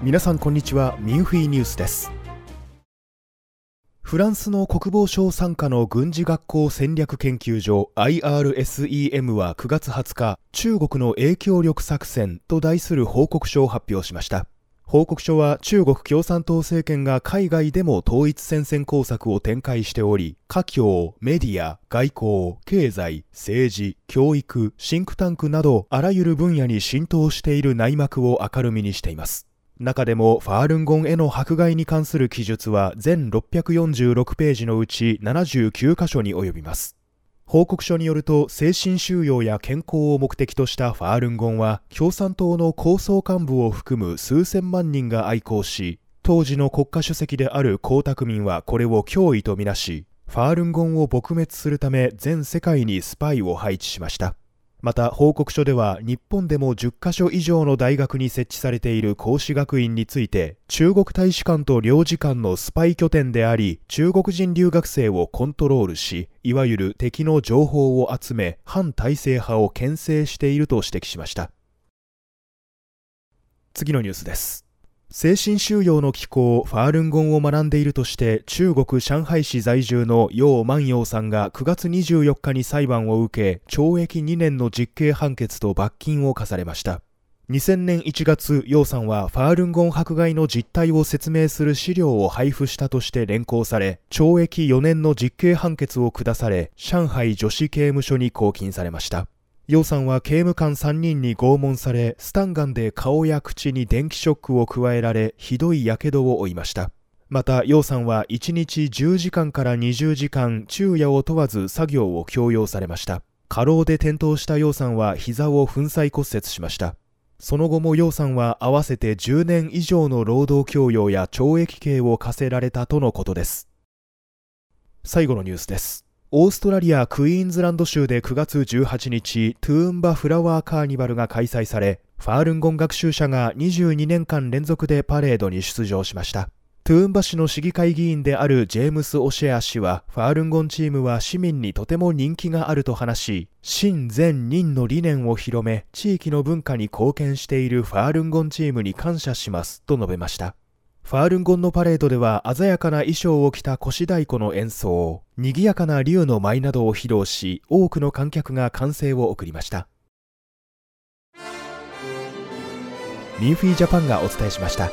皆さんこんにちは。ミンフィーニュースです。フランスの国防省傘下の軍事学校戦略研究所 IRSEM は9月20日中国の影響力作戦と題する報告書を発表しました。報告書は中国共産党政権が海外でも統一戦線工作を展開しており、華僑、メディア、外交、経済、政治、教育、シンクタンクなどあらゆる分野に浸透している内幕を明るみにしています。中でもファールンゴンへの迫害に関する記述は全646ページのうち79箇所に及びます。報告書によると精神収容や健康を目的としたファールンゴンは共産党の高層幹部を含む数千万人が愛好し当時の国家主席である江沢民はこれを脅威とみなしファールンゴンを撲滅するため全世界にスパイを配置しましたまた報告書では日本でも10カ所以上の大学に設置されている孔子学院について中国大使館と領事館のスパイ拠点であり中国人留学生をコントロールしいわゆる敵の情報を集め反体制派を牽制していると指摘しました。次のニュースです。精神収容の機構ファールンゴンを学んでいるとして中国上海市在住の楊万葉さんが9月24日に裁判を受け懲役2年の実刑判決と罰金を課されました。2000年1月楊さんはファールンゴン迫害の実態を説明する資料を配布したとして連行され懲役4年の実刑判決を下され上海女子刑務所に拘禁されました。楊さんは刑務官3人に拷問され、スタンガンで顔や口に電気ショックを加えられ、ひどい火傷を負いました。また、楊さんは1日10時間から20時間、昼夜を問わず作業を強要されました。過労で転倒した楊さんは膝を粉砕骨折しました。その後も楊さんは合わせて10年以上の労働強要や懲役刑を課せられたとのことです。最後のニュースです。オーストラリア・クイーンズランド州で9月18日、トゥーンバフラワーカーニバルが開催され、ファールンゴン学習者が22年間連続でパレードに出場しました。トゥーンバ市の市議会議員であるジェームス・オシェア氏は、ファールンゴンチームは市民にとても人気があると話し、真善人の理念を広め、地域の文化に貢献しているファールンゴンチームに感謝しますと述べました。ファールンゴンのパレードでは鮮やかな衣装を着た腰太鼓の演奏、賑やかな竜の舞などを披露し、多くの観客が歓声を送りました。ミンフィージャパンがお伝えしました。